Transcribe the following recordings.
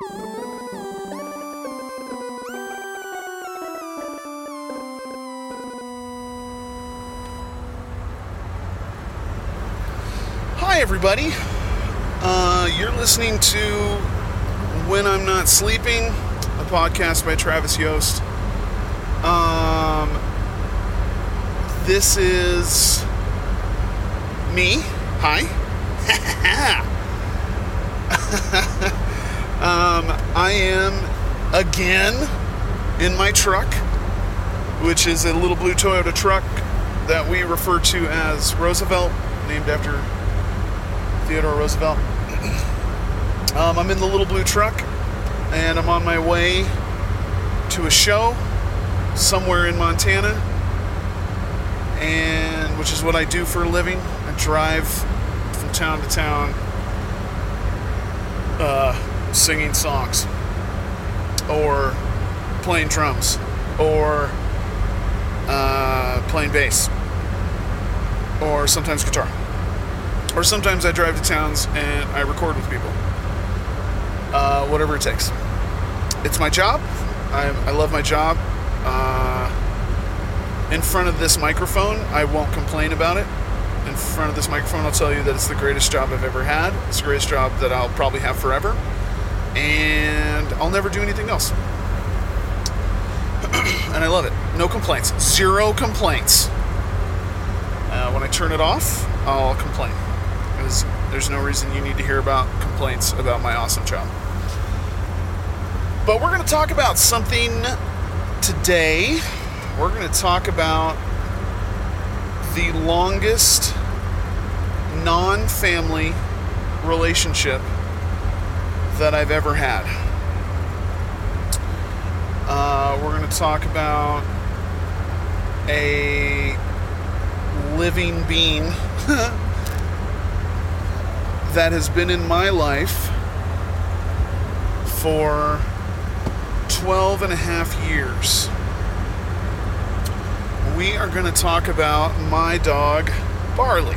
Hi, everybody. Uh, you're listening to When I'm Not Sleeping, a podcast by Travis Yost. Um, this is me. Hi. I am again in my truck, which is a little blue Toyota truck that we refer to as Roosevelt, named after Theodore Roosevelt. Um, I'm in the little blue truck, and I'm on my way to a show somewhere in Montana, and which is what I do for a living. I drive from town to town, uh, singing songs, or playing drums, or uh, playing bass, or sometimes guitar. Or sometimes I drive to towns and I record with people. Uh, whatever it takes. It's my job. I, I love my job. Uh, in front of this microphone, I won't complain about it. In front of this microphone, I'll tell you that it's the greatest job I've ever had. It's the greatest job that I'll probably have forever. And I'll never do anything else. and I love it. No complaints. Zero complaints. Uh, when I turn it off, I'll complain because there's no reason you need to hear about complaints about my awesome job. But we're going to talk about something today. We're going to talk about the longest non family relationship that I've ever had. Uh, we're going to talk about a living being that has been in my life for 12 and a half years. We are going to talk about my dog, Barley.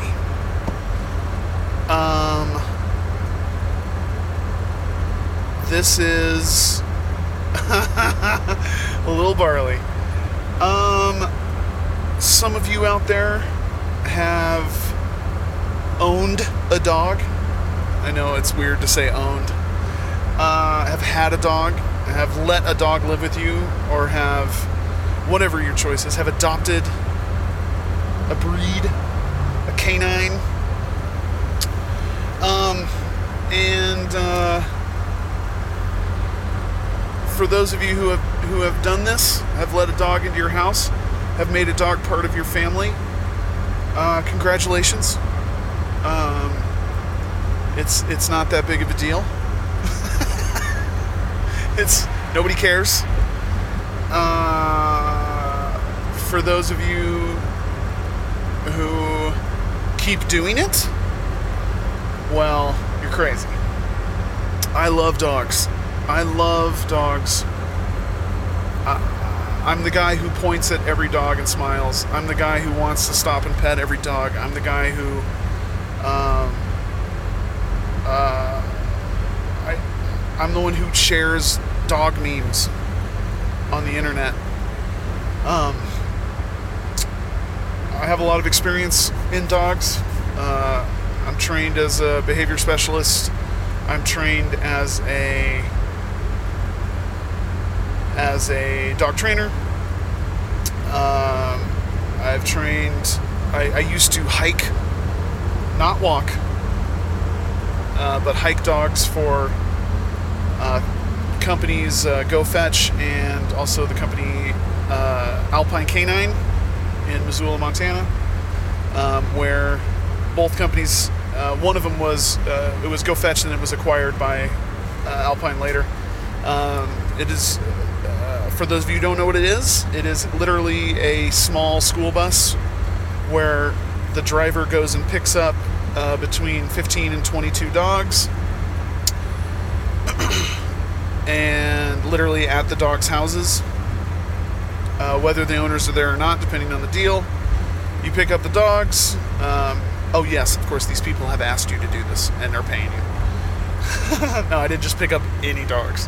Um, this is a little Barley. Um, some of you out there have owned a dog. I know it's weird to say owned. Uh, have had a dog, have let a dog live with you, or have whatever your choice is, have adopted a breed, a canine. Um, and uh, for those of you who have who have done this, have let a dog into your house, have made a dog part of your family, uh, congratulations. Um, it's it's not that big of a deal. it's nobody cares. Uh, for those of you who keep doing it, well, you're crazy. I love dogs. I love dogs. I, I'm the guy who points at every dog and smiles. I'm the guy who wants to stop and pet every dog. I'm the guy who, um, uh, I, I'm the one who shares dog memes on the internet. Um, I have a lot of experience in dogs. Uh, I'm trained as a behavior specialist. I'm trained as a as a dog trainer. Um, I've trained. I, I, used to hike, not walk, uh, but hike dogs for uh, companies uh, Go Fetch and also the company uh, Alpine Canine in Missoula, Montana, um, where both companies. Uh, one of them was uh, it was Go Fetch, and it was acquired by Alpine later. Um, it is for those of you who don't know what it is, it is literally a small school bus where the driver goes and picks up uh, between 15 and 22 dogs. and literally at the dogs' houses, uh, whether the owners are there or not, depending on the deal. You pick up the dogs. Um, oh, yes, of course, these people have asked you to do this and they're paying you. no, I didn't just pick up any dogs.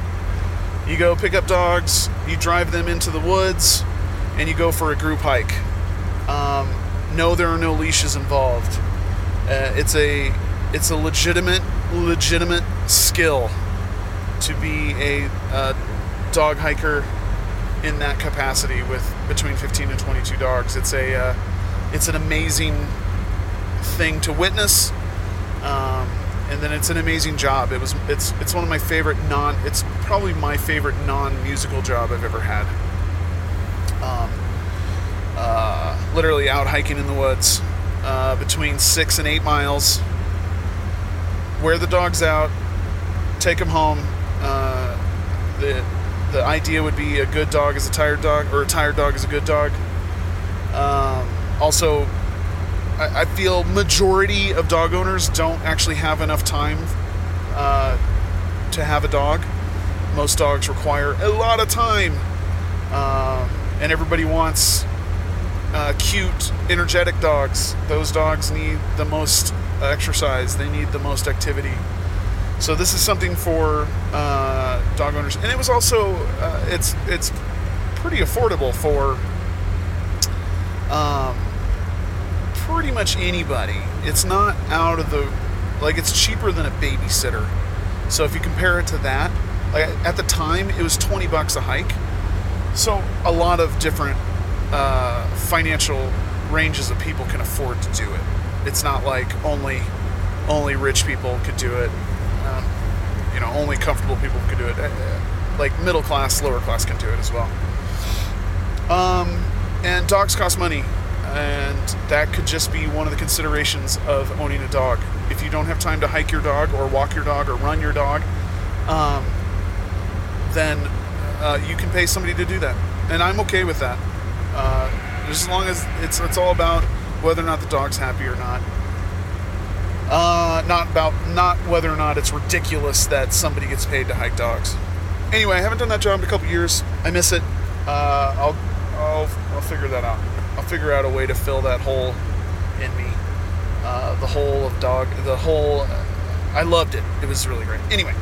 You go pick up dogs, you drive them into the woods, and you go for a group hike. Um, no, there are no leashes involved. Uh, it's a it's a legitimate legitimate skill to be a, a dog hiker in that capacity with between 15 and 22 dogs. It's a uh, it's an amazing thing to witness, um, and then it's an amazing job. It was it's it's one of my favorite non. It's probably my favorite non-musical job I've ever had. Um, uh, literally out hiking in the woods uh, between six and eight miles. Wear the dogs out, take them home. Uh, the the idea would be a good dog is a tired dog, or a tired dog is a good dog. Um, also, I, I, feel majority of dog owners don't actually have enough time uh, to have a dog. Most dogs require a lot of time, um, and everybody wants uh, cute, energetic dogs. Those dogs need the most exercise. They need the most activity. So this is something for uh, dog owners, and it was also uh, it's it's pretty affordable for um, pretty much anybody. It's not out of the like it's cheaper than a babysitter. So if you compare it to that, like at the time it was 20 bucks a hike. So a lot of different uh, financial ranges of people can afford to do it. It's not like only only rich people could do it um, you know, only comfortable people could do it. Uh, like middle class, lower class can do it as well. Um, and dogs cost money, and that could just be one of the considerations of owning a dog. If you don't have time to hike your dog, or walk your dog, or run your dog, um, then uh, you can pay somebody to do that, and I'm okay with that. Uh, just as long as it's it's all about whether or not the dog's happy or not. Uh, not about not whether or not it's ridiculous that somebody gets paid to hike dogs. Anyway, I haven't done that job in a couple years. I miss it. Uh, I'll, I'll I'll figure that out. I'll figure out a way to fill that hole in me. Uh, the hole of dog. The hole. Uh, I loved it. It was really great. Anyway.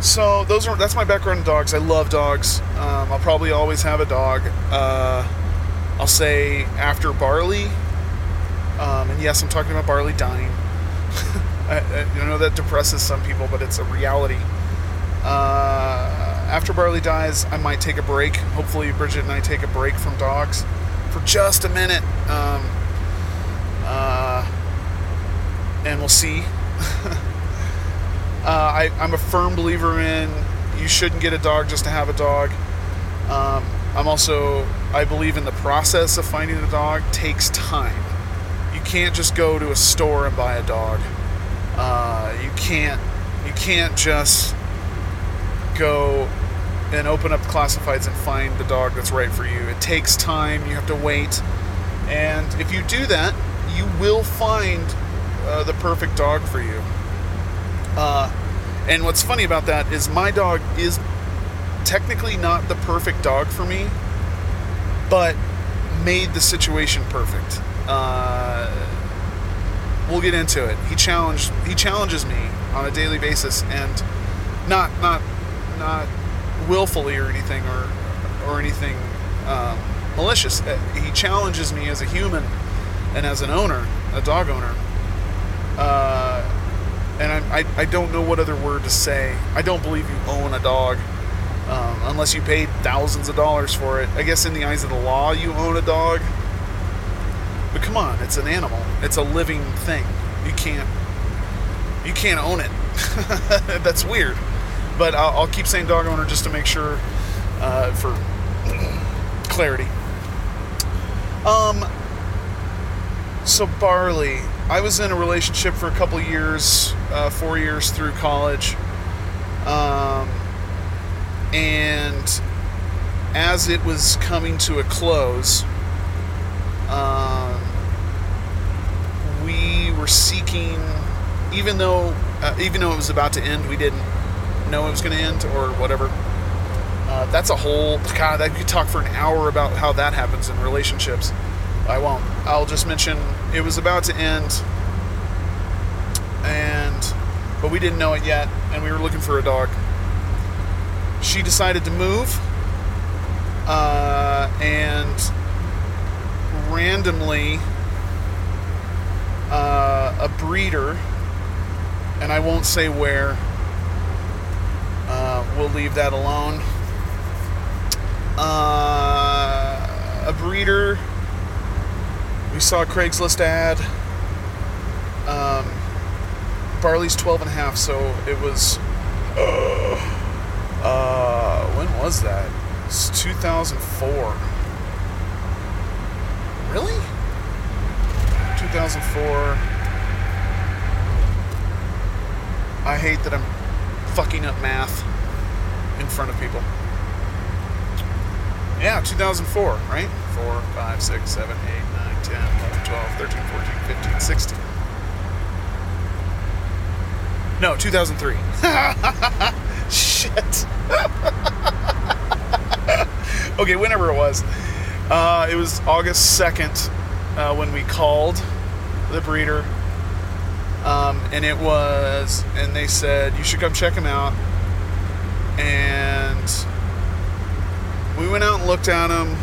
So those are that's my background in dogs. I love dogs. Um, I'll probably always have a dog. Uh, I'll say after Barley, um, and yes, I'm talking about Barley dying. I, I, know that depresses some people, but it's a reality. Uh, after Barley dies, I might take a break. Hopefully, Bridget and I take a break from dogs for just a minute. Um, uh, and we'll see. uh, I, am a firm believer in you shouldn't get a dog just to have a dog. Um, I'm also, I believe in the process of finding a dog takes time You can't just go to a store and buy a dog. Uh, you can't you can't just go and open up classifieds and find the dog that's right for you. It takes time. You have to wait, and if you do that, you will find uh, the perfect dog for you. Uh, and what's funny about that is my dog is technically not the perfect dog for me, but made the situation perfect. Uh, we'll get into it. He challenged he challenges me on a daily basis, and not not not willfully or anything or or anything um, malicious. Uh, he challenges me as a human and as an owner, a dog owner. Uh, and I, I, I don't know what other word to say. I don't believe you own a dog um, unless you paid thousands of dollars for it. I guess in the eyes of the law, you own a dog. But come on, it's an animal. It's a living thing. You can't you can't own it. That's weird. But I'll, I'll, keep saying dog owner just to make sure uh, for clarity. Um. So Barley, I was in a relationship for a couple years, uh, four years through college, um, and as it was coming to a close, um, we were seeking, even though uh, even though it was about to end, we didn't know it was going to end or whatever. Uh, that's a whole God. I could talk for an hour about how that happens in relationships. I won't. I'll just mention it was about to end, and but we didn't know it yet, and we were looking for a dog. She decided to move, uh, and randomly, uh, a breeder, and I won't say where. Uh, we'll leave that alone. Uh, a breeder. We saw a Craigslist ad. Um, Barley's 12 and a half, so it was. Uh, uh, when was that? It's 2004. Really? 2004. I hate that I'm fucking up math in front of people. Yeah, 2004, right? 4, 5, 6, 7, 8, 9, 10, 11, 12, 13, 14, 15, 16. No, 2003. Shit. okay, whenever it was. Uh, it was August 2nd uh, when we called the breeder. Um, and it was, and they said, you should come check him out. And we went out and looked at them,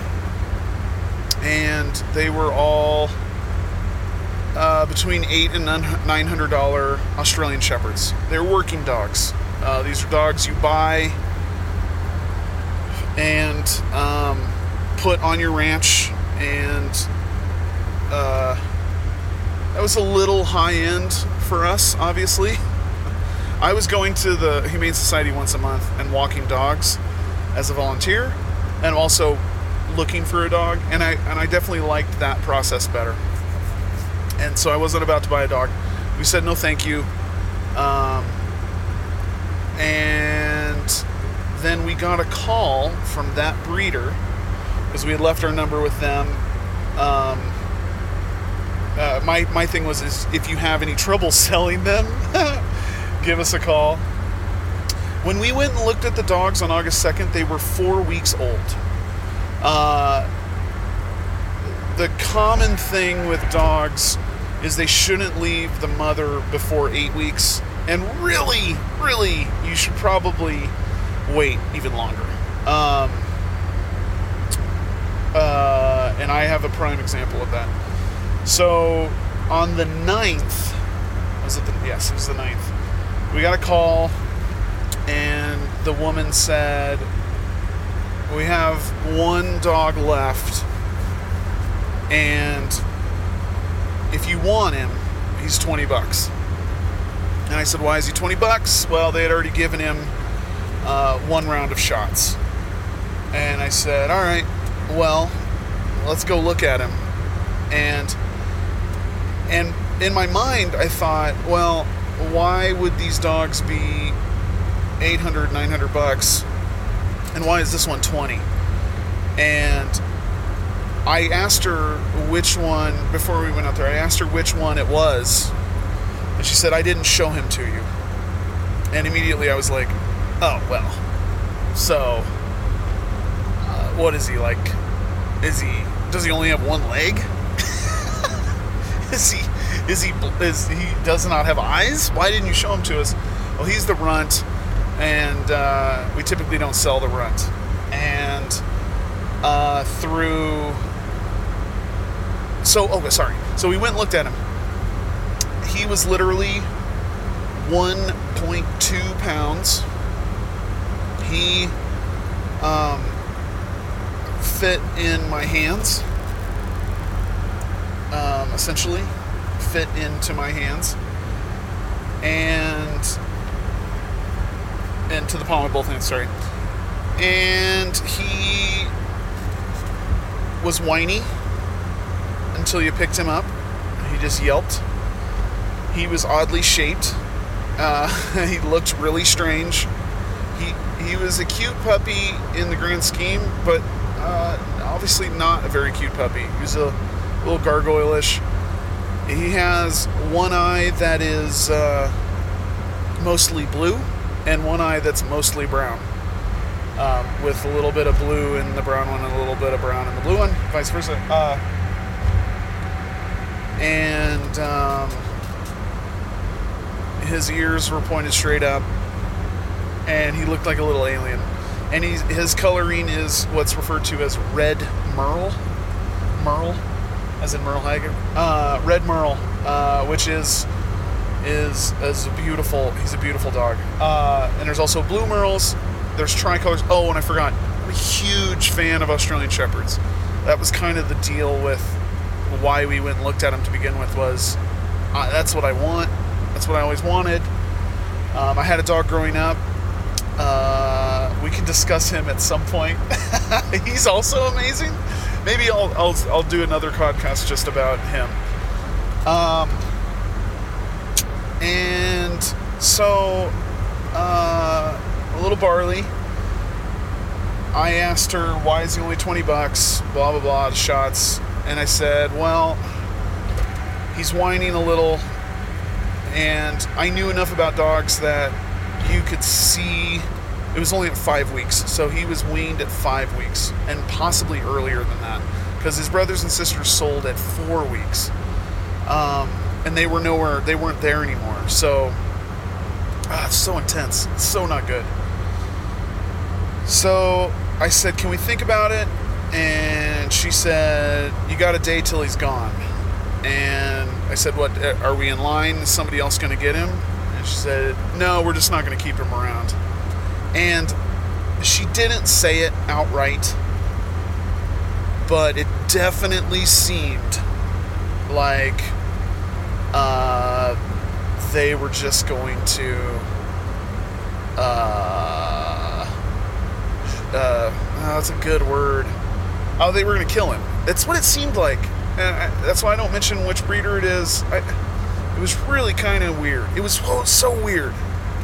and they were all uh, between eight and nine hundred dollar Australian shepherds. They're working dogs. Uh, these are dogs you buy and um, put on your ranch, and uh, that was a little high end for us, obviously. I was going to the Humane Society once a month and walking dogs as a volunteer, and also looking for a dog, and I and I definitely liked that process better. And so I wasn't about to buy a dog. We said no, thank you. Um, and then we got a call from that breeder because we had left our number with them. Um, uh, my my thing was is if you have any trouble selling them, give us a call. When we went and looked at the dogs on August 2nd, they were four weeks old. Uh, the common thing with dogs is they shouldn't leave the mother before eight weeks. And really, really, you should probably wait even longer. Um, uh, and I have a prime example of that. So on the 9th, was it the, yes, it was the 9th, we got a call and the woman said, We have one dog left, and if you want him, he's 20 bucks. And I said, Why is he 20 bucks? Well, they had already given him uh, one round of shots. And I said, All right, well, let's go look at him. And and in my mind, I thought, well, why would these dogs be 800, 900 bucks? And why is this one 20? And I asked her which one, before we went out there, I asked her which one it was. And she said, I didn't show him to you. And immediately I was like, oh, well. So, uh, what is he like? Is he, does he only have one leg? is he, is he, is he does not have eyes? Why didn't you show him to us? Well, he's the runt, and uh, we typically don't sell the runt. And uh, through, so, oh, sorry. So we went and looked at him. He was literally 1.2 pounds. He um, fit in my hands, um, essentially, fit into my hands, and and to the palm of both hands. Sorry, and he was whiny until you picked him up. He just yelped. He was oddly shaped. Uh, he looked really strange. He he was a cute puppy in the grand scheme, but uh, obviously not a very cute puppy. He was a little gargoyle-ish. He has one eye that is uh, mostly blue, and one eye that's mostly brown, um, with a little bit of blue in the brown one and a little bit of brown in the blue one, vice versa. Uh, and um, his ears were pointed straight up, and he looked like a little alien. And his coloring is what's referred to as red merle, merle, as in Merle Haggard, uh, red merle, uh, which is is is a beautiful. He's a beautiful dog. Uh, and there's also blue merles. There's tricolors. Oh, and I forgot. I'm a huge fan of Australian shepherds. That was kind of the deal with why we went and looked at them to begin with. Was uh, that's what I want. That's what I always wanted. Um, I had a dog growing up. Uh, we can discuss him at some point. He's also amazing. Maybe I'll, I'll, I'll do another podcast just about him. Um, and so, uh, a little barley. I asked her, why is he only 20 bucks? Blah, blah, blah, shots. And I said, well, he's whining a little. And I knew enough about dogs that you could see it was only at five weeks. So he was weaned at five weeks and possibly earlier than that because his brothers and sisters sold at four weeks. Um, and they were nowhere, they weren't there anymore. So, ah, it's so intense. It's so not good. So I said, Can we think about it? And she said, You got a day till he's gone. And I said, What, uh, are we in line? Is somebody else going to get him? And she said, No, we're just not going to keep him around. And she didn't say it outright, but it definitely seemed like uh, they were just going to uh, uh, oh, that's a good word. Oh, they were going to kill him. That's what it seemed like. And I, that's why I don't mention which breeder it is. I, it was really kind of weird. It was oh, so weird.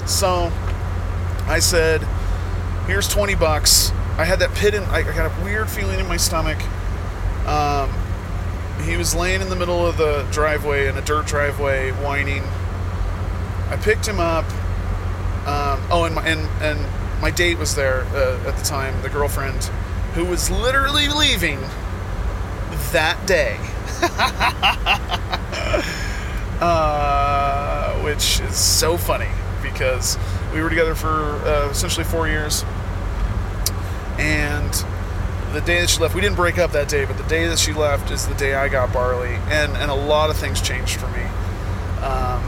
So I said, "Here's 20 bucks." I had that pit in. I, got a weird feeling in my stomach. Um, he was laying in the middle of the driveway in a dirt driveway, whining. I picked him up. Um, oh, and my, and and my date was there uh, at the time, the girlfriend, who was literally leaving that day. uh, which is so funny because we were together for uh, essentially four years, and the day that she left, we didn't break up that day, but the day that she left is the day I got Barley, and and a lot of things changed for me. Um,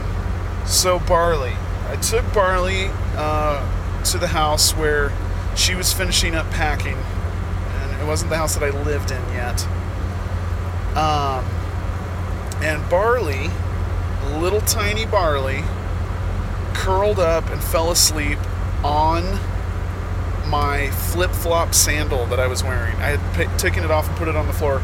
so Barley, I took Barley uh, to the house where she was finishing up packing, and it wasn't the house that I lived in yet. Um, and Barley, little tiny Barley, curled up and fell asleep on my flip flop sandal that I was wearing. I had p- taken it off and put it on the floor.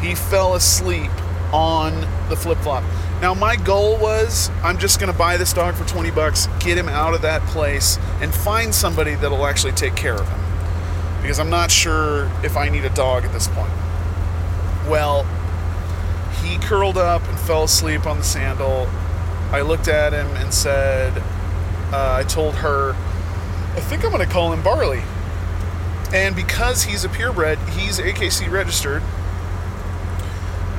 He fell asleep on the flip flop. Now, my goal was I'm just going to buy this dog for 20 bucks, get him out of that place, and find somebody that'll actually take care of him. Because I'm not sure if I need a dog at this point. Well, he curled up and fell asleep on the sandal. I looked at him and said, uh, I told her, I think I'm going to call him Barley. And because he's a purebred, he's AKC registered.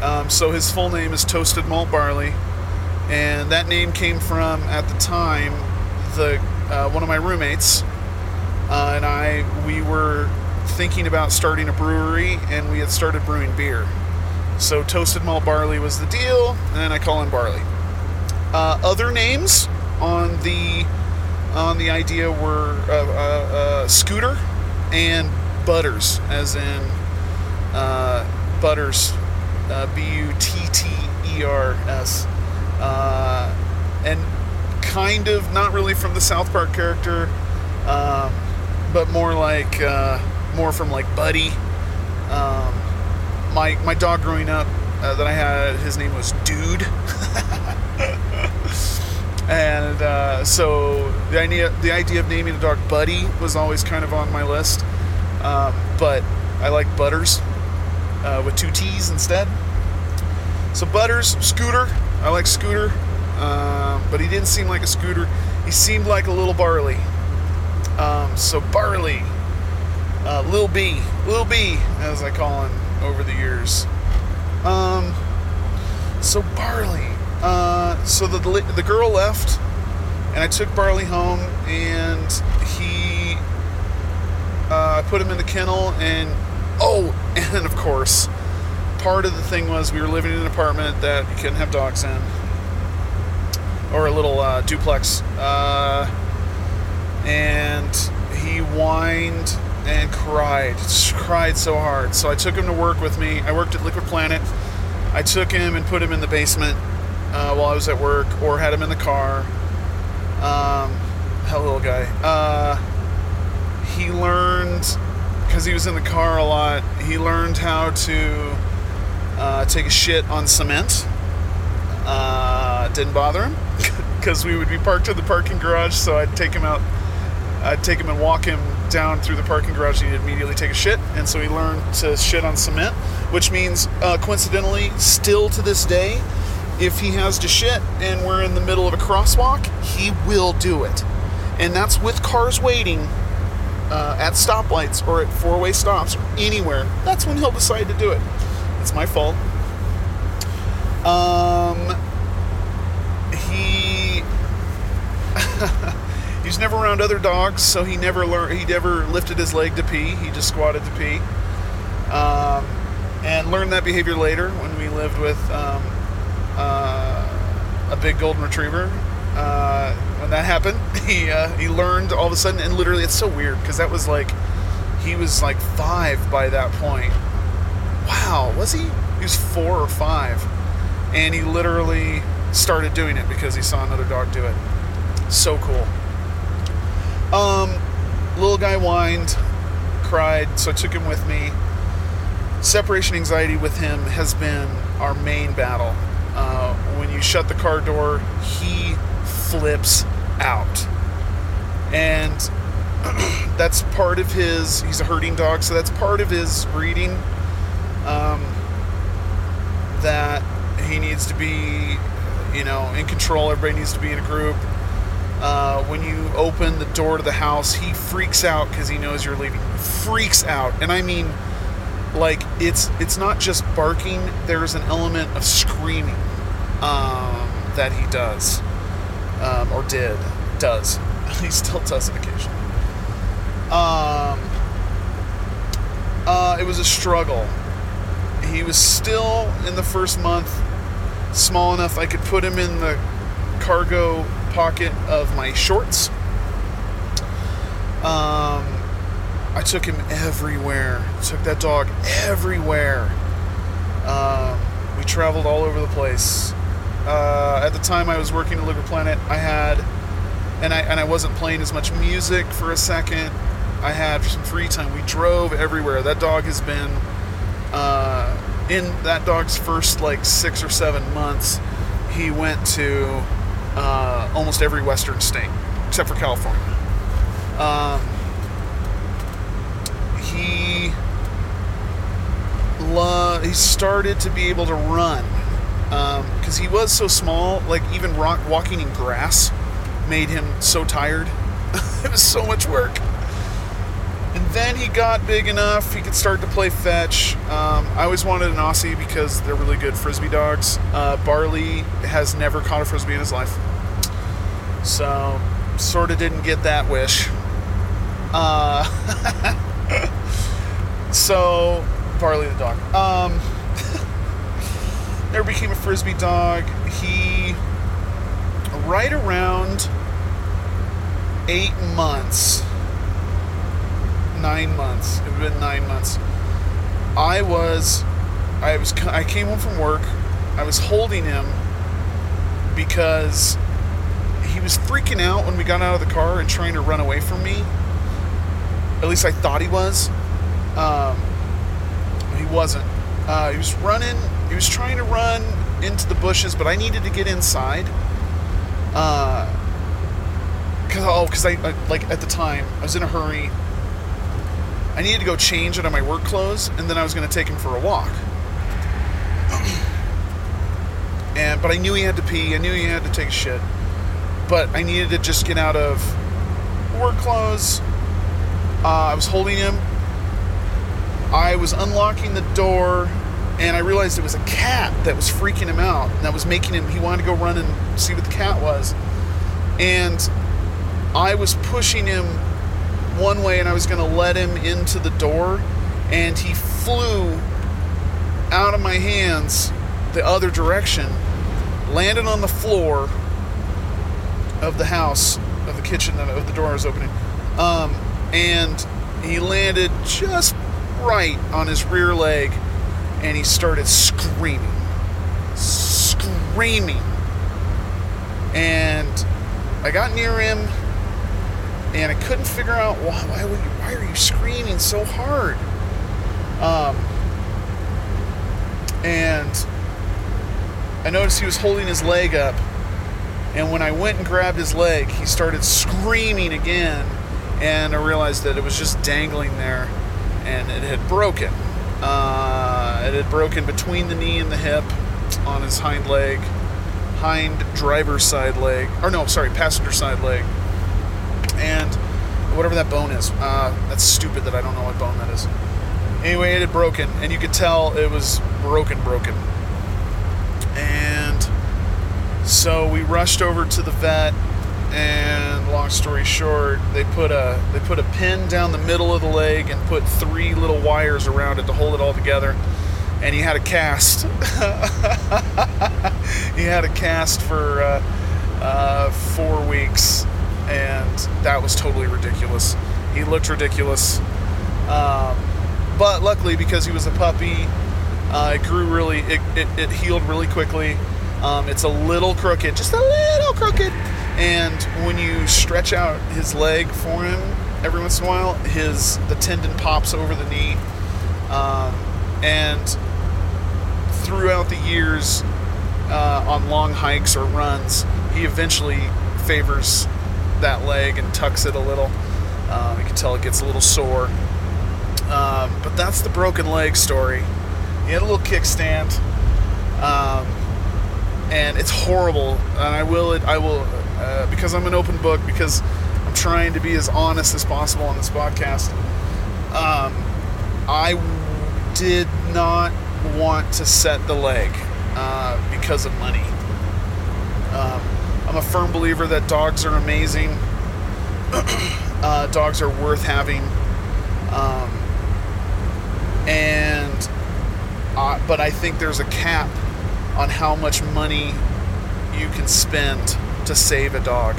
Um, so his full name is Toasted Malt Barley. And that name came from, at the time, the uh, one of my roommates uh, and I, we were thinking about starting a brewery and we had started brewing beer. So Toasted Malt Barley was the deal, and I call him Barley. Uh, other names on the on the idea were uh, uh, uh, Scooter and Butters, as in uh, Butters, uh, B U T T E R S, and kind of not really from the South Park character, um, but more like more from like Buddy. Um, my my dog growing up that I had, his name was Dude. and uh, so the idea the idea of naming a dog Buddy was always kind of on my list, um, but I like Butters uh, with two T's instead. So Butters, Scooter, I like Scooter, um, but he didn't seem like a Scooter. He seemed like a little Barley. Um, so Barley, uh, Lil B, Lil B, as I call him over the years. Um, so Barley, uh, so the the girl left, And I took Barley home, and he uh, put him in the kennel, and oh, and of course, part of the thing was we were living in an apartment that you couldn't have dogs in, or a little uh, duplex, uh, and he whined and cried, cried so hard. So I took him to work with me. I worked at Liquid Planet. I took him and put him in the basement uh, while I was at work, or had him in the car. Um, hell, little guy. Uh, he learned because he was in the car a lot. He learned how to uh, take a shit on cement. Uh, didn't bother him because we would be parked in the parking garage, so I'd take him out. I'd take him and walk him down through the parking garage. and He'd immediately take a shit, and so he learned to shit on cement, which means, uh, coincidentally, still to this day, if he has to shit and we're in the middle of a crosswalk, he will do it, and that's with cars waiting uh, at stoplights or at four-way stops or anywhere. That's when he'll decide to do it. It's my fault. Um, he he's never around other dogs, so he never learned. He never lifted his leg to pee. He just squatted to pee, um, and learned that behavior later when we lived with um, a big golden retriever. Uh, when that happened, he uh, he learned all of a sudden, and literally, it's so weird because that was like he was like five by that point. Wow, was he? He was four or five, and he literally started doing it because he saw another dog do it. So cool. Um, little guy whined, cried, so I took him with me. Separation anxiety with him has been our main battle. You shut the car door, he flips out. And that's part of his, he's a herding dog, so that's part of his breeding. Um, that he needs to be, you know, in control. Everybody needs to be in a group. Uh, when you open the door to the house, he freaks out because he knows you're leaving. Freaks out, and I mean, like it's it's not just barking. There's an element of screaming um, that he does um, or did does. he still does it occasionally. Um, uh, it was a struggle. He was still in the first month small enough I could put him in the cargo pocket of my shorts. Um, I took him everywhere. Took that dog everywhere. Um, we traveled all over the place. Uh, at the time I was working at Liquid Planet, I had, and I and I wasn't playing as much music for a second. I had some free time. We drove everywhere. That dog has been uh, in that dog's first like six or seven months. He went to uh, almost every Western state except for California. Um, he he started to be able to run because um, he was so small. Like even rock, walking in grass made him so tired. it was so much work. And then he got big enough he could start to play fetch. Um, I always wanted an Aussie because they're really good frisbee dogs. Uh, Barley has never caught a frisbee in his life, so sort of didn't get that wish. Uh, so Barley the dog. Um, never became a frisbee dog. He right around eight months nine months. It had been nine months. I was, I was, I came home from work. I was holding him because he was freaking out when we got out of the car and trying to run away from me. At least I thought he was. Um, he wasn't. Uh, he was running. He was trying to run into the bushes, but I needed to get inside. Uh, cause oh, cause I, I like at the time I was in a hurry. I needed to go change out of my work clothes, and then I was going to take him for a walk. and but I knew he had to pee. I knew he had to take a shit. But I needed to just get out of work clothes. Uh, I was holding him. I was unlocking the door, and I realized it was a cat that was freaking him out. And that was making him. He wanted to go run and see what the cat was. and I was pushing him one way and I was going to let him into the door, and he flew out of my hands the other direction, landed on the floor of the house, of the kitchen that of the door I was opening, um, and he landed just right on his rear leg, and he started screaming, screaming, and I got near him, and I couldn't figure out why. Why, you, why are you screaming so hard? Um, and I noticed he was holding his leg up. And when I went and grabbed his leg, he started screaming again. And I realized that it was just dangling there and it had broken. Uh, it had broken between the knee and the hip on his hind leg, hind driver's side leg, or no, sorry, passenger side leg. And whatever that bone is. Uh, that's stupid that I don't know what bone that is. Anyway, it had broken, and you could tell it was broken, broken. And so we rushed over to the vet, and long story short, they put a they put a pin down the middle of the leg and put three little wires around it to hold it all together. And he had a cast. he had a cast for uh, uh, four weeks, and that was totally ridiculous. He looked ridiculous. Um, but luckily, because he was a puppy, uh, it grew really, it, it, it healed really quickly. Um, it's a little crooked, just a little crooked. And when you stretch out his leg for him every once in a while, his the tendon pops over the knee. Um, and throughout the years, uh, on long hikes or runs, he eventually favors that leg and tucks it a little. Um, you can tell it gets a little sore. Um, but that's the broken leg story. He had a little kickstand, um, and it's horrible. And I will, I will, uh, because I'm an open book. Because I'm trying to be as honest as possible on this podcast. Um, I did not want to set the leg uh, because of money. Um, I'm a firm believer that dogs are amazing. uh, dogs are worth having. Um, and uh, but I think there's a cap on how much money you can spend to save a dog.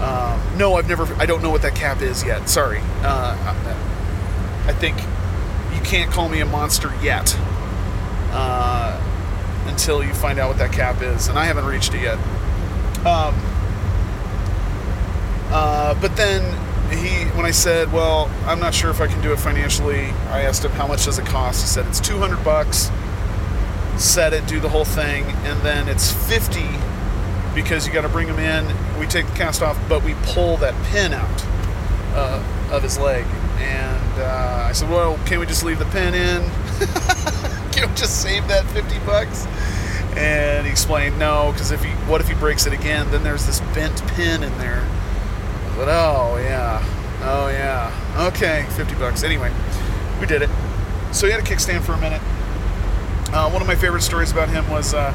Um, no, I've never. I don't know what that cap is yet. Sorry. Uh, I, I think you can't call me a monster yet uh, until you find out what that cap is, and I haven't reached it yet. Um, uh, but then he, when I said, "Well, I'm not sure if I can do it financially," I asked him how much does it cost. He said it's 200 bucks. Set it, do the whole thing, and then it's 50 because you got to bring him in. We take the cast off, but we pull that pin out uh, of his leg. And uh, I said, "Well, can't we just leave the pin in? just save that 50 bucks?" And he explained, "No, because if he, what if he breaks it again? Then there's this bent pin in there." But oh yeah, oh yeah. Okay, 50 bucks. Anyway, we did it. So he had a kickstand for a minute. Uh, one of my favorite stories about him was uh,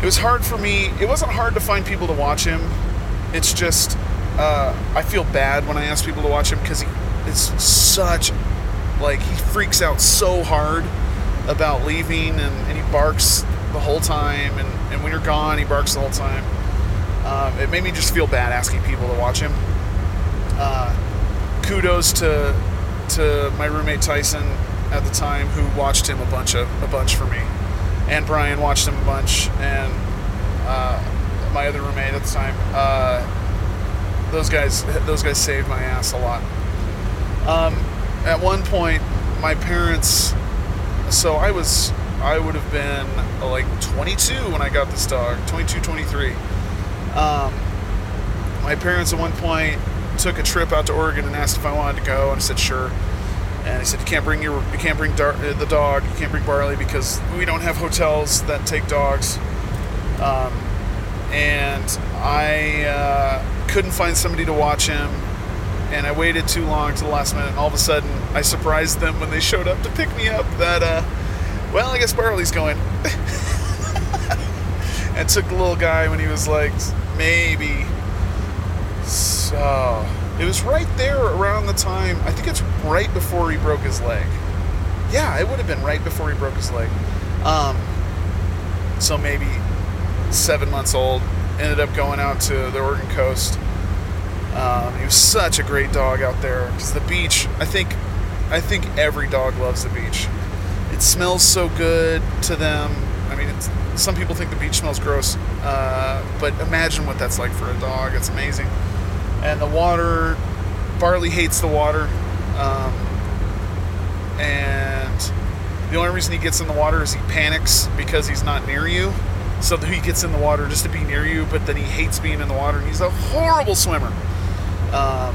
it was hard for me. It wasn't hard to find people to watch him. It's just uh, I feel bad when I ask people to watch him because he it's such like he freaks out so hard about leaving and, and he barks the whole time and, and when you're gone he barks the whole time um, it made me just feel bad asking people to watch him. Uh, kudos to to my roommate Tyson at the time, who watched him a bunch of a bunch for me, and Brian watched him a bunch, and uh, my other roommate at the time. Uh, those guys those guys saved my ass a lot. Um, at one point, my parents. So I was I would have been like 22 when I got this dog, 22, 23. Um, my parents at one point took a trip out to Oregon and asked if I wanted to go, and I said sure. And he said you can't bring your you can't bring Dar- the dog, you can't bring Barley because we don't have hotels that take dogs. Um, and I uh, couldn't find somebody to watch him, and I waited too long to the last minute. And all of a sudden, I surprised them when they showed up to pick me up. That uh, well, I guess Barley's going. and took the little guy when he was like maybe. So it was right there around the time. I think it's right before he broke his leg. Yeah, it would have been right before he broke his leg. Um, so maybe seven months old. Ended up going out to the Oregon coast. Um, he was such a great dog out there because the beach. I think, I think every dog loves the beach. It smells so good to them. I mean, some people think the beach smells gross, uh, but imagine what that's like for a dog. It's amazing. And the water, Barley hates the water, um, and the only reason he gets in the water is he panics because he's not near you. So he gets in the water just to be near you, but then he hates being in the water, and he's a horrible swimmer. Um,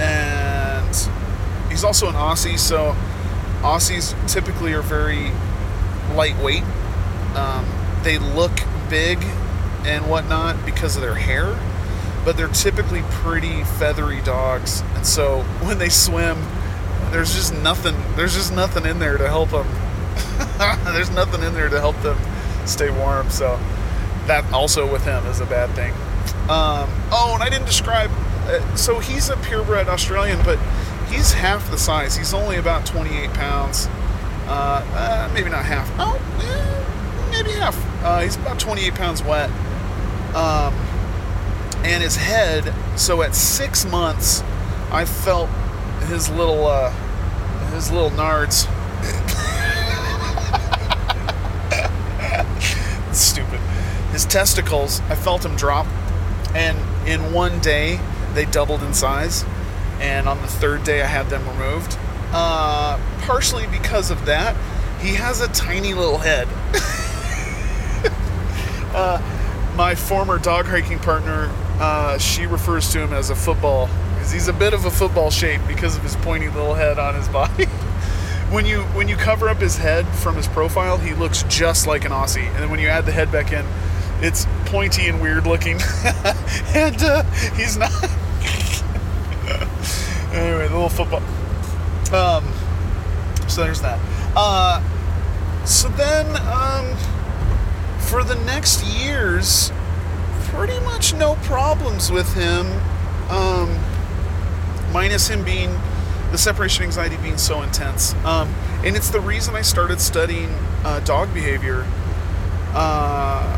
and he's also an Aussie, so Aussies typically are very lightweight. Um, they look big and whatnot because of their hair, but they're typically pretty feathery dogs. And so when they swim, there's just nothing. There's just nothing in there to help them. there's nothing in there to help them stay warm. So that also with him is a bad thing. Um, oh, and I didn't describe. Uh, so he's a purebred Australian, but he's half the size. He's only about 28 pounds. Uh, uh, maybe not half. Oh, eh, maybe half. Uh, he's about 28 pounds wet. Um, and his head. So at six months, I felt his little uh, his little nards. Stupid. His testicles. I felt him drop, and in one day they doubled in size. And on the third day, I had them removed. Uh, partially because of that, he has a tiny little head. uh, my former dog hiking partner, uh, she refers to him as a football because he's a bit of a football shape because of his pointy little head on his body. when you when you cover up his head from his profile, he looks just like an Aussie, and then when you add the head back in, it's pointy and weird looking, and uh, he's not. anyway, the little football. Um, so there's that. Uh, so then, um, for the next years, pretty much no problems with him. Um, minus him being the separation anxiety being so intense. Um, and it's the reason I started studying uh, dog behavior uh,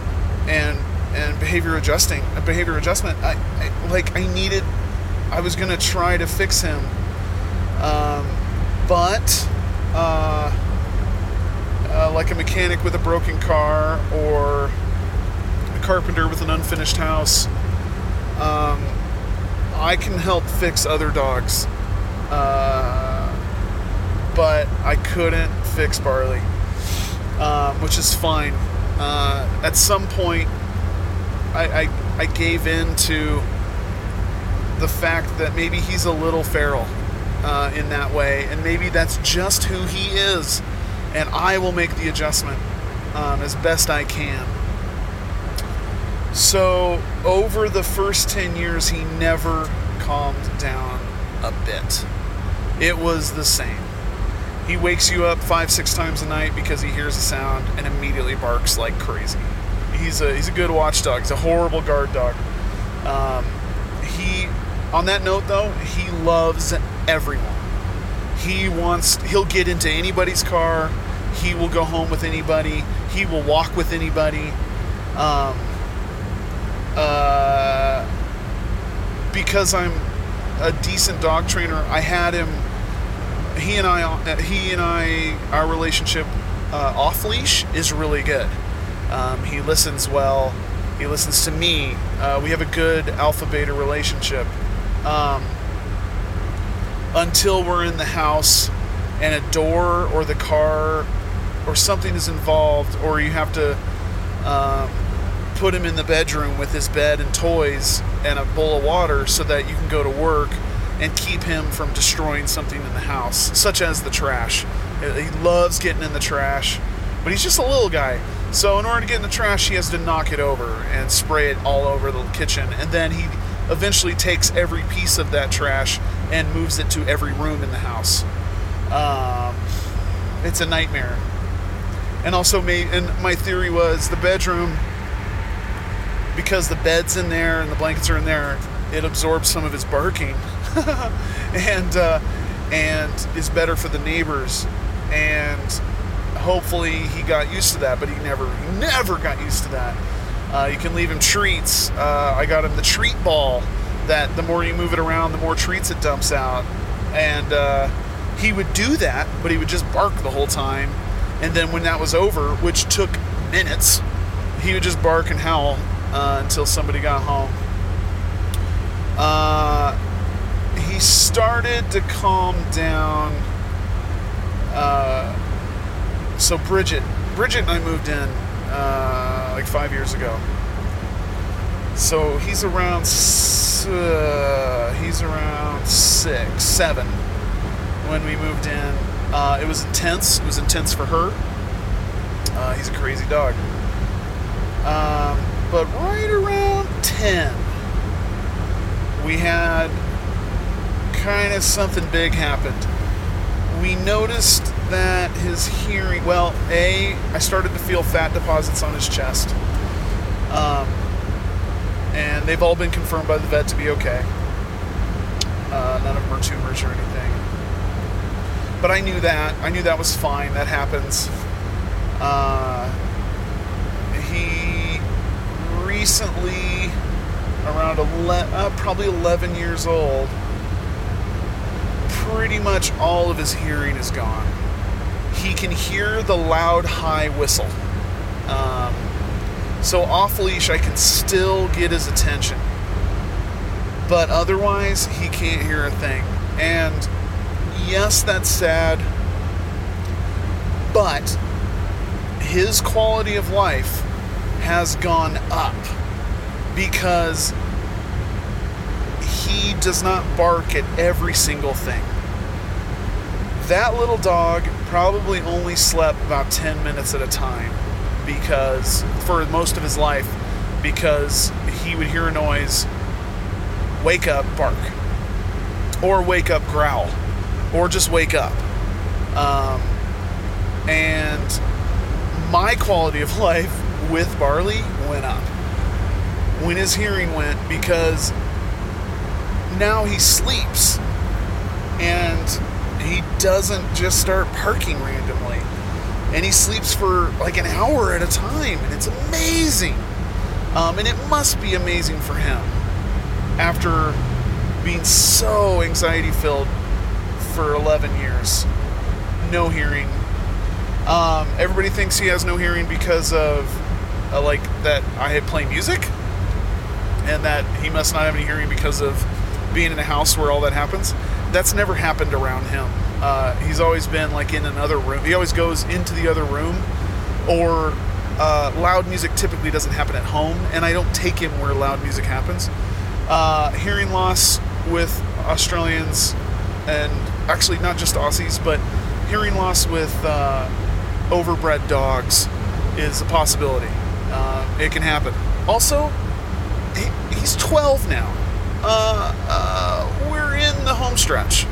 and and behavior adjusting, behavior adjustment. I, I like I needed. I was gonna try to fix him. Um, but uh, uh, like a mechanic with a broken car or a carpenter with an unfinished house, um, I can help fix other dogs. Uh, but I couldn't fix Barley, um, which is fine. Uh, at some point, I, I, I gave in to the fact that maybe he's a little feral uh, in that way, and maybe that's just who he is, and I will make the adjustment um, as best I can. So, over the first 10 years, he never calmed down a bit. It was the same. He wakes you up five, six times a night because he hears a sound and immediately barks like crazy. He's a he's a good watchdog. He's a horrible guard dog. Um, he, on that note though, he loves everyone. He wants, he'll get into anybody's car. He will go home with anybody. He will walk with anybody. Um, uh, because I'm a decent dog trainer, I had him. He and I, he and I, our relationship uh, off leash is really good. Um, he listens well. He listens to me. Uh, we have a good alpha beta relationship. Um, until we're in the house and a door or the car or something is involved, or you have to um, put him in the bedroom with his bed and toys and a bowl of water so that you can go to work and keep him from destroying something in the house, such as the trash. He loves getting in the trash, but he's just a little guy. So, in order to get in the trash, he has to knock it over and spray it all over the kitchen. And then he eventually takes every piece of that trash and moves it to every room in the house. Um, it's a nightmare. And also, may, and my theory was the bedroom. because the bed's in there and the blankets are in there, it absorbs some of his barking, and uh, and is better for the neighbors. And hopefully he got used to that, but he never never got used to that. Uh, you can leave him treats. Uh, I got him the treat ball that the more you move it around, the more treats it dumps out. And uh, he would do that, but he would just bark the whole time. And then when that was over, which took minutes, he would just bark and howl uh, until somebody got home. He started to calm down. Uh, so Bridget, Bridget and I moved in uh, like five years ago. So he's around, uh, he's around six, seven when we moved in. Uh, it was intense. It was intense for her. Uh, he's a crazy dog. Um, but right around 10, we had kind of something big happened. We noticed that his hearing, well, A, I started to feel fat deposits on his chest. Um, and they've all been confirmed by the vet to be okay. Uh, none of them are tumors or anything. But I knew that. I knew that was fine. That happens. Uh, he recently, around 11, uh, probably 11 years old, pretty much all of his hearing is gone. He can hear the loud high whistle. Um, so off leash, I can still get his attention. But otherwise, he can't hear a thing. And yes, that's sad. But his quality of life has gone up because he does not bark at every single thing. That little dog probably only slept about 10 minutes at a time because for most of his life because he would hear a noise wake up bark or wake up growl or just wake up. Um, and my quality of life with barley went up when his hearing went because now he sleeps and he doesn't just start parking randomly and he sleeps for like an hour at a time, and it's amazing. Um, and it must be amazing for him after being so anxiety filled for 11 years, no hearing. Um, everybody thinks he has no hearing because of uh, like that I had play music, and that he must not have any hearing because of being in a house where all that happens. That's never happened around him. Uh, he's always been like in another room. He always goes into the other room, or uh, loud music typically doesn't happen at home, and I don't take him where loud music happens. Uh, hearing loss with Australians, and actually not just Aussies, but hearing loss with uh, overbred dogs is a possibility. Uh, it can happen. Also, he, he's 12 now. The home stretch.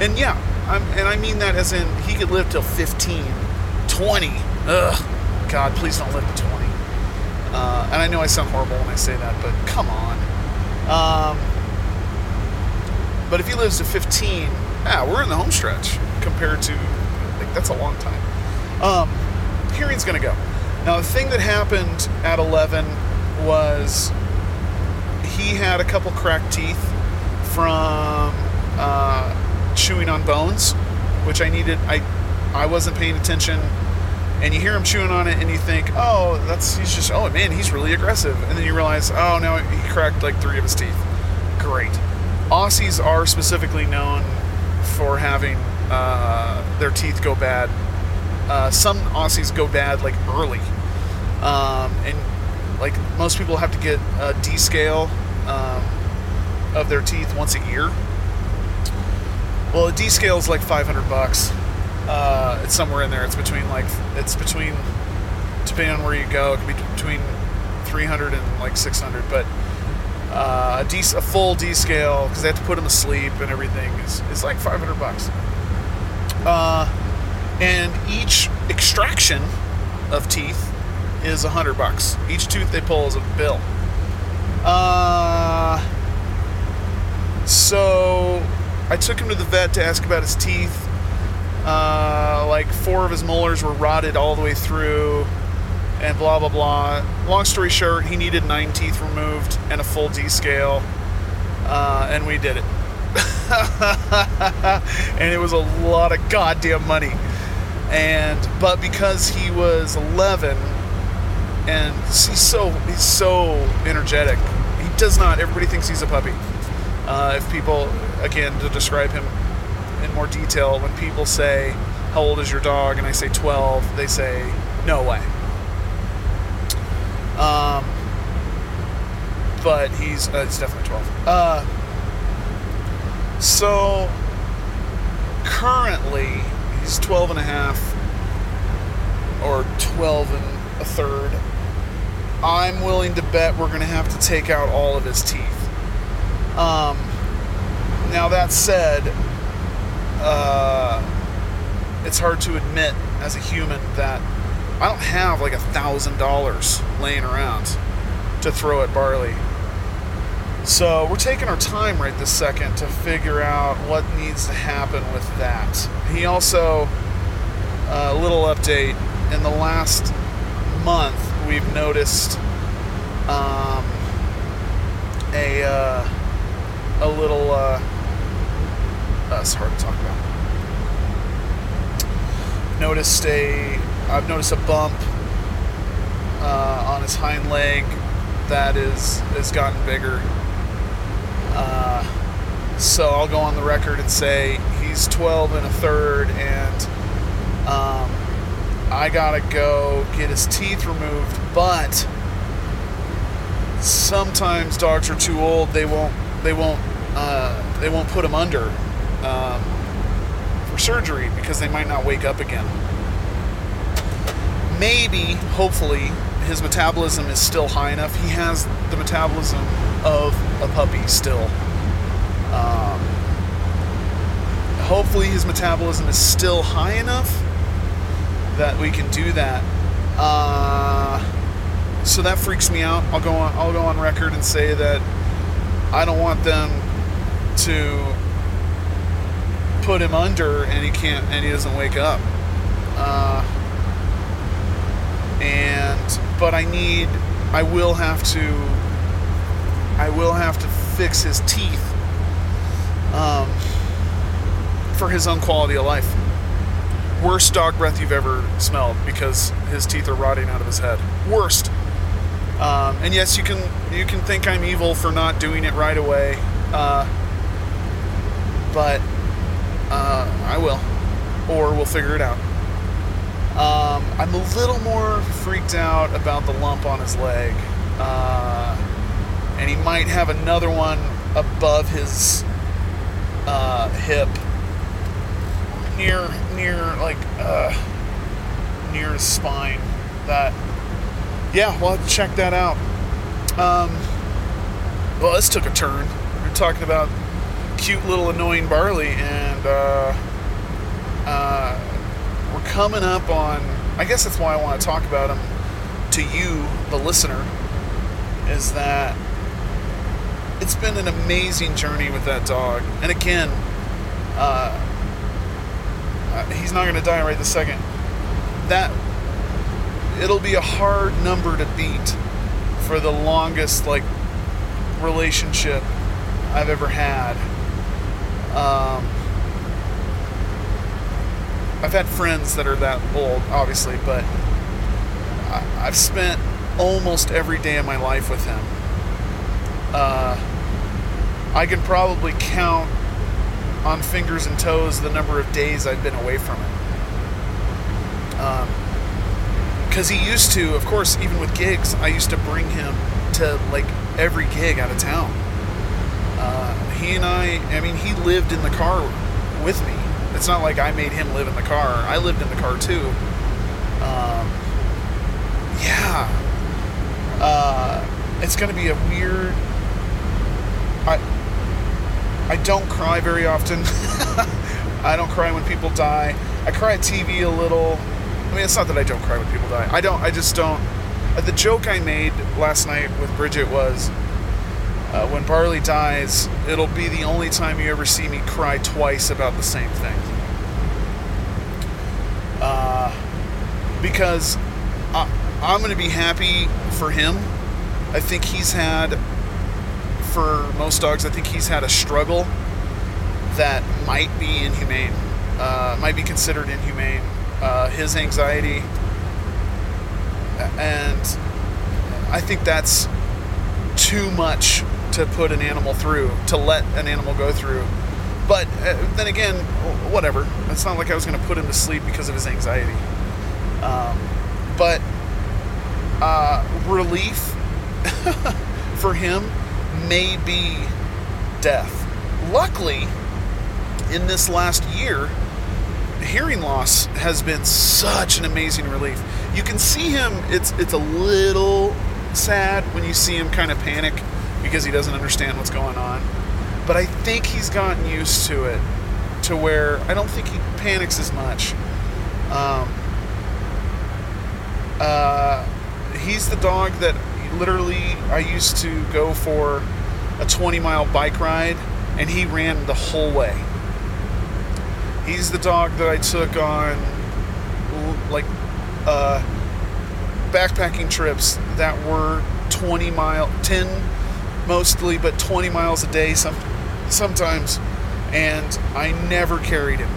And yeah, I'm, and I mean that as in he could live till 15, 20. Ugh, God, please don't live to 20. Uh, and I know I sound horrible when I say that, but come on. Um, but if he lives to 15, yeah, we're in the home stretch compared to, like, that's a long time. Um, hearing's gonna go. Now, the thing that happened at 11 was he had a couple cracked teeth from uh, chewing on bones, which I needed. I I wasn't paying attention, and you hear him chewing on it, and you think, oh, that's he's just oh man, he's really aggressive, and then you realize, oh no, he cracked like three of his teeth. Great. Aussies are specifically known for having uh, their teeth go bad. Uh, some Aussies go bad like early, um, and like most people have to get a descale um, of their teeth once a year well, a descale is like 500 bucks. Uh, it's somewhere in there. It's between like it's between depending on where you go, it can be between 300 and like 600. But uh, a, de- a full descale because they have to put them asleep and everything is, is like 500 bucks. Uh, and each extraction of teeth is 100 bucks. Each tooth they pull is a bill. Uh, so I took him to the vet to ask about his teeth. Uh, like four of his molars were rotted all the way through, and blah blah blah. Long story short, he needed nine teeth removed and a full D scale, uh, and we did it. and it was a lot of goddamn money. And but because he was 11 and he's so he's so energetic. He does not. Everybody thinks he's a puppy. Uh, if people, again, to describe him in more detail, when people say, "How old is your dog?" and I say 12, they say, "No way." Um, but he's uh, it's definitely 12. Uh, so currently he's 12 and a half or 12 and a third I'm willing to bet we're going to have to take out all of his teeth. Um, now, that said, uh, it's hard to admit as a human that I don't have like a thousand dollars laying around to throw at Barley. So we're taking our time right this second to figure out what needs to happen with that. He also, a uh, little update, in the last month, we've noticed um, a uh, a little. Uh, uh, it's hard to talk about. Noticed a. I've noticed a bump uh, on his hind leg that is has gotten bigger. Uh, so I'll go on the record and say he's 12 and a third, and um, I gotta go get his teeth removed. But sometimes dogs are too old; they won't they won't uh, they won't put him under um, for surgery because they might not wake up again. Maybe, hopefully, his metabolism is still high enough. He has the metabolism of a puppy still. Um, hopefully, his metabolism is still high enough that we can do that. Uh, so that freaks me out. I'll go on. I'll go on record and say that I don't want them to put him under and he can't and he doesn't wake up. Uh, and but I need. I will have to. I will have to fix his teeth um, for his own quality of life worst dog breath you've ever smelled because his teeth are rotting out of his head. Worst. Um, and yes, you can you can think I'm evil for not doing it right away, uh, but uh, I will, or we'll figure it out. Um, I'm a little more freaked out about the lump on his leg, uh, and he might have another one above his uh, hip near near like uh, near his spine. That yeah, we'll check that out. Um, well, this took a turn. We're talking about cute little annoying barley, and uh, uh, we're coming up on. I guess that's why I want to talk about him to you, the listener. Is that it's been an amazing journey with that dog, and again. Uh, uh, he's not going to die right this second. That it'll be a hard number to beat for the longest like relationship I've ever had. Um, I've had friends that are that old, obviously, but I, have spent almost every day of my life with him. Uh, I can probably count on fingers and toes the number of days I've been away from it. Because he used to, of course, even with gigs, I used to bring him to like every gig out of town. Uh, he and I, I mean, he lived in the car with me. It's not like I made him live in the car. I lived in the car too. Um, yeah. Uh, it's to be a weird. I, I don't cry very often. I don't cry when people die. I cry at TV a little. I mean, it's not that I don't cry when people die. I don't. I just don't. Uh, the joke I made last night with Bridget was Uh, when Barley dies, it'll be the only time you ever see me cry twice about the same thing. Uh, because I, I'm going to be happy for him. I think he's had, for most dogs, I think he's had a struggle that might be inhumane, uh, might be considered inhumane. Uh, his anxiety, and I think that's too much to put an animal through, to let an animal go through. But uh, then again, whatever. It's not like I was going to put him to sleep because of his anxiety. Um, but uh, relief for him may be death. Luckily, in this last year, hearing loss has been such an amazing relief. You can see him; it's it's a little sad when you see him kind of panic because he doesn't understand what's going on. But I think he's gotten used to it, to where I don't think he panics as much. Um, uh, he's the dog that literally I used to go for a 20 mile bike ride, and he ran the whole way. He's the dog that I took on like uh, backpacking trips that were 20 mile, 10 mostly, but 20 miles a day some, sometimes, and I never carried him.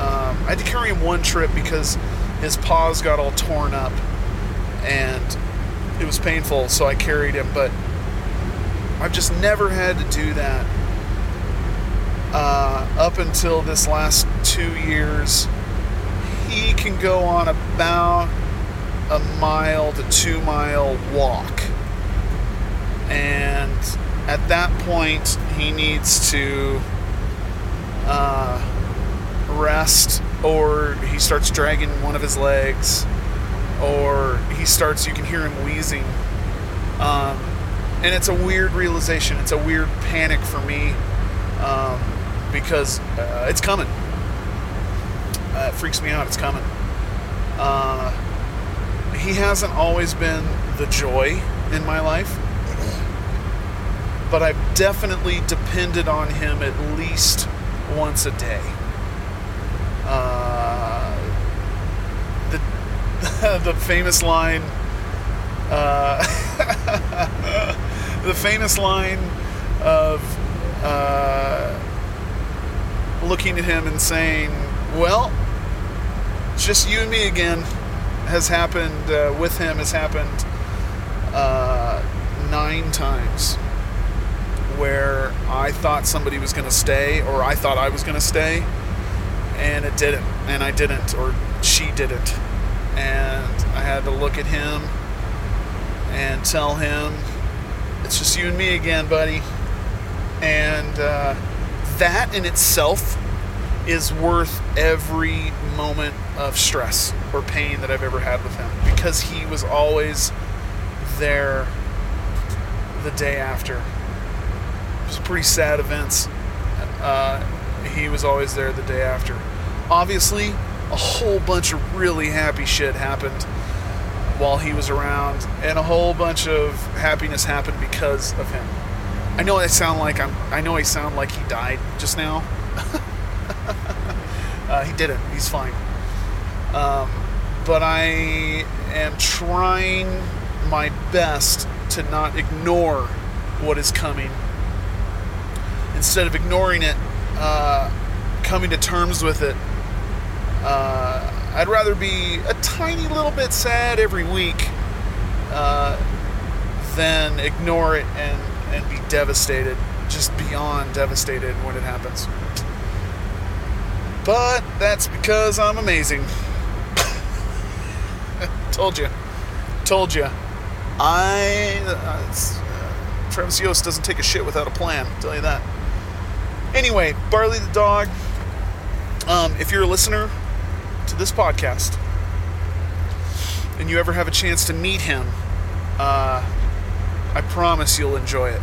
Um, I had to carry him one trip because his paws got all torn up, and it was painful, so I carried him, but I've just never had to do that uh, up until this last two years. He can go on about a mile to two mile walk. And at that point, he needs to uh, rest, or he starts dragging one of his legs, or he starts, you can hear him wheezing. Um, and it's a weird realization. It's a weird panic for me um, because uh, it's coming. Uh, it freaks me out. It's coming. Uh, he hasn't always been the joy in my life, but I've definitely depended on him at least once a day. Uh, the the famous line. Uh, the famous line of uh, looking at him and saying, "Well, just you and me again." Has happened uh, with him has happened uh, nine times, where I thought somebody was going to stay, or I thought I was going to stay, and it didn't, and I didn't, or she didn't, and I had to look at him and tell him, "It's just you and me again, buddy." And uh, that in itself is worth every moment of stress or pain that I've ever had with him because he was always there the day after. It was pretty sad events. Uh, he was always there the day after. Obviously, a whole bunch of really happy shit happened while he was around, and a whole bunch of happiness happened because of him. I know I sound like I'm. I know I sound like he died just now. uh, he didn't. He's fine. Um, but I am trying my best to not ignore what is coming. Instead of ignoring it, uh, coming to terms with it. Uh, I'd rather be a tiny little bit sad every week uh, than ignore it and, and be devastated, just beyond devastated when it happens. But that's because I'm amazing. Told you. Told you. I. Uh, uh, Travis Yost doesn't take a shit without a plan, I'll tell you that. Anyway, Barley the dog. Um, if you're a listener to this podcast and you ever have a chance to meet him, uh, I promise you'll enjoy it.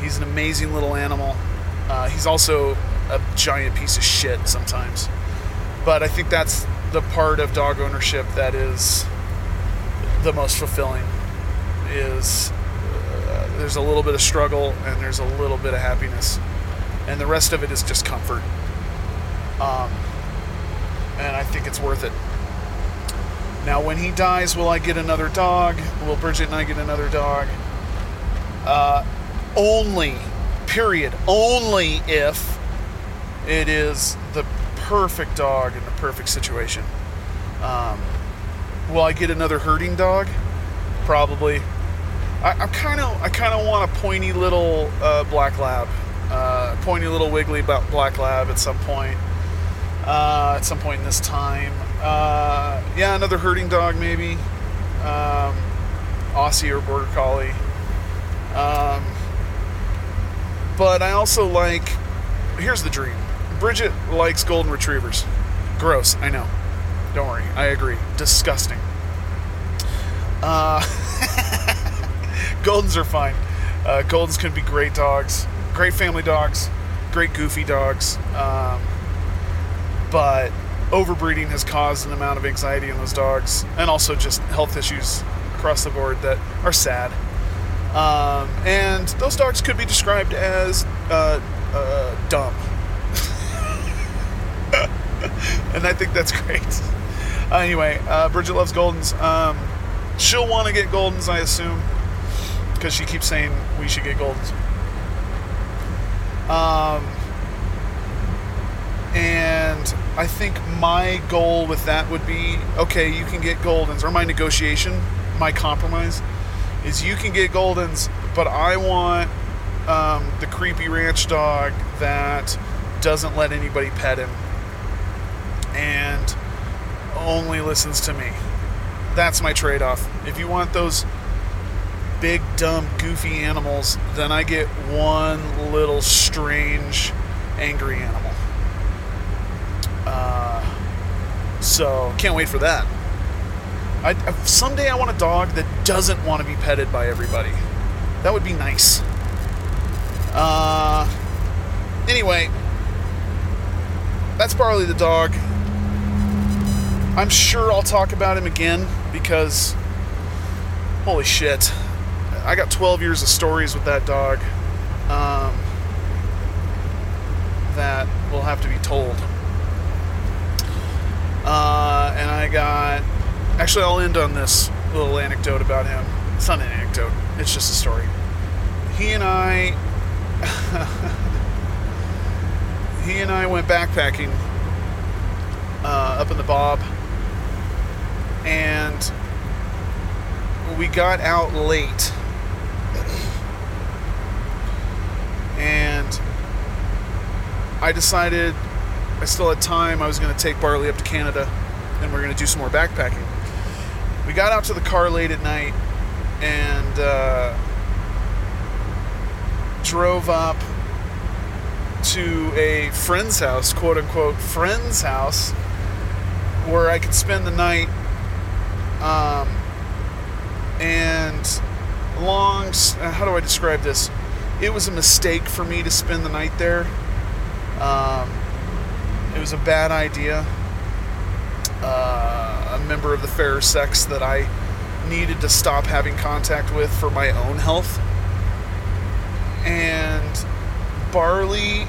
He's an amazing little animal. Uh, he's also a giant piece of shit sometimes. But I think that's the part of dog ownership that is the most fulfilling is uh, there's a little bit of struggle and there's a little bit of happiness, and the rest of it is just comfort. Um, and I think it's worth it. Now, when he dies, will I get another dog? Will Bridget and I get another dog? Uh, only, period, only if it is the perfect dog in the perfect situation. Um, will I get another herding dog? Probably. I, am kind of, I kind of want a pointy little uh, black lab, uh, pointy little wiggly black lab at some point. Uh, at some point in this time, uh, yeah, another herding dog maybe, um, Aussie or Border Collie. Um, but I also like. Here's the dream. Bridget likes golden retrievers. Gross, I know. Don't worry, I agree. Disgusting. Uh, Goldens are fine. Uh, Goldens can be great dogs, great family dogs, great goofy dogs. Um, but overbreeding has caused an amount of anxiety in those dogs, and also just health issues across the board that are sad. Um, and those dogs could be described as uh, uh, dumb. and I think that's great. Uh, anyway, Bridget loves Goldens. Um, she'll want to get Goldens, I assume, because she keeps saying we should get Goldens. Um, and I think my goal with that would be okay, you can get Goldens, or my negotiation, my compromise is you can get Goldens, but I want um, the creepy ranch dog that doesn't let anybody pet him and only listens to me. That's my trade off. If you want those big, dumb, goofy animals, then I get one little strange, angry animal. Uh, so, can't wait for that. I, someday I want a dog that doesn't want to be petted by everybody. That would be nice. Uh, anyway, that's Barley the dog. I'm sure I'll talk about him again because holy shit. I got 12 years of stories with that dog um, that will have to be told. Uh, and I got. Actually, I'll end on this little anecdote about him. It's not an anecdote, it's just a story. He and I. he and I went backpacking uh, up in the Bob and we got out late. And I decided I still had time. I was going to take Barley up to Canada and we are going to do some more backpacking. We got out to the car late at night and uh, drove up to a friend's house, quote unquote, friend's house, where I could spend the night um, and long, uh, how do I describe this? It was a mistake for me to spend the night there. Um, it was a bad idea. Uh, member of the fairer sex that I needed to stop having contact with for my own health. And Barley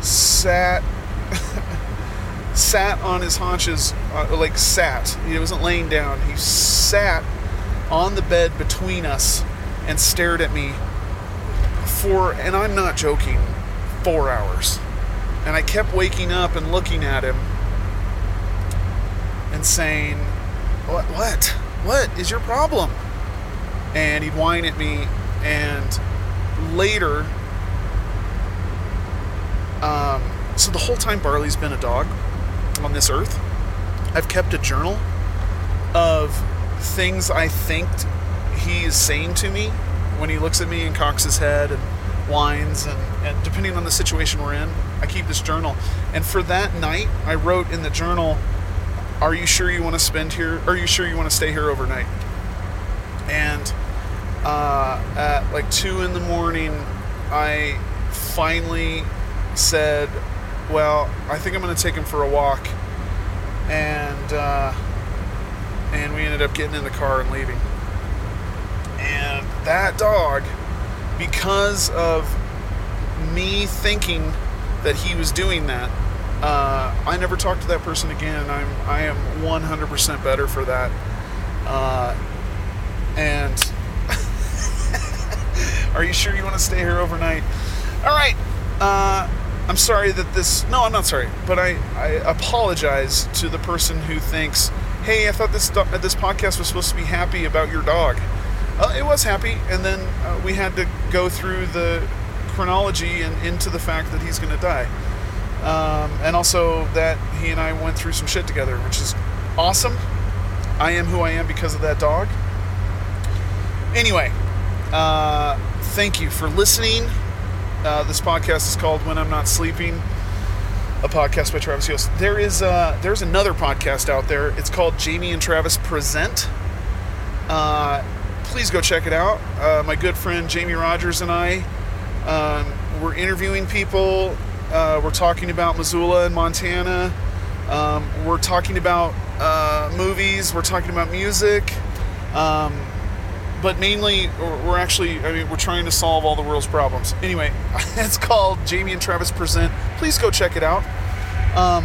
sat sat on his haunches, uh, like sat. He wasn't laying down. He sat on the bed between us and stared at me for, and I'm not joking, four hours. And I kept waking up and looking at him and saying, What? What? What is your problem? And he'd whine at me. And later, um, so the whole time Barley's been a dog on this earth, I've kept a journal of things I think he is saying to me when he looks at me and cocks his head and whines and, and depending on the situation we're in, I keep this journal. And for that night, I wrote in the journal, Are you sure you want to spend here? Are you sure you want to stay here overnight? And uh, at like two in the morning, I finally said, well, I think I'm going to take him for a walk. And, uh, and we ended up getting in the car and leaving. And that dog because of me thinking that he was doing that, uh, I never talked to that person again. I'm I am 100% better for that. Uh, and are you sure you want to stay here overnight? All right. Uh, I'm sorry that this. No, I'm not sorry, but I, I apologize to the person who thinks, "Hey, I thought this this podcast was supposed to be happy about your dog." Uh, it was happy, and then uh, we had to go through the chronology and into the fact that he's going to die, um, and also that he and I went through some shit together, which is awesome. I am who I am because of that dog. Anyway, uh, thank you for listening. Uh, this podcast is called When I'm Not Sleeping, a podcast by Travis Yost. There is uh, there's another podcast out there. It's called Jamie and Travis Present. Uh, please go check it out. Uh, my good friend Jamie Rogers and I, um, we're interviewing people. Uh, we're talking about Missoula and Montana. Um, we're talking about uh, movies. We're talking about music. Um, but mainly, we're actually, I mean, we're trying to solve all the world's problems. Anyway, it's called Jamie and Travis Present. Please go check it out. Um,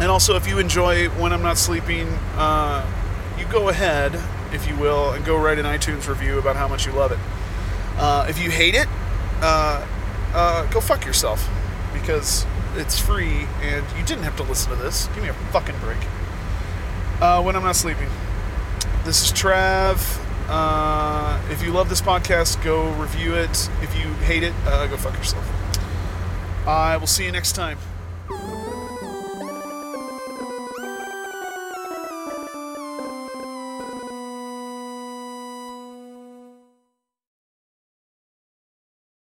and also, if you enjoy When I'm Not Sleeping, uh, you go ahead, if you will, and go write an iTunes review about how much you love it. Uh, if you hate it, uh, uh go fuck yourself because it's free and you didn't have to listen to this. Give me a fucking break. Uh, when I'm not sleeping. This is Trav. Uh, if you love this podcast, go review it. If you hate it, uh, go fuck yourself. I will see you next time.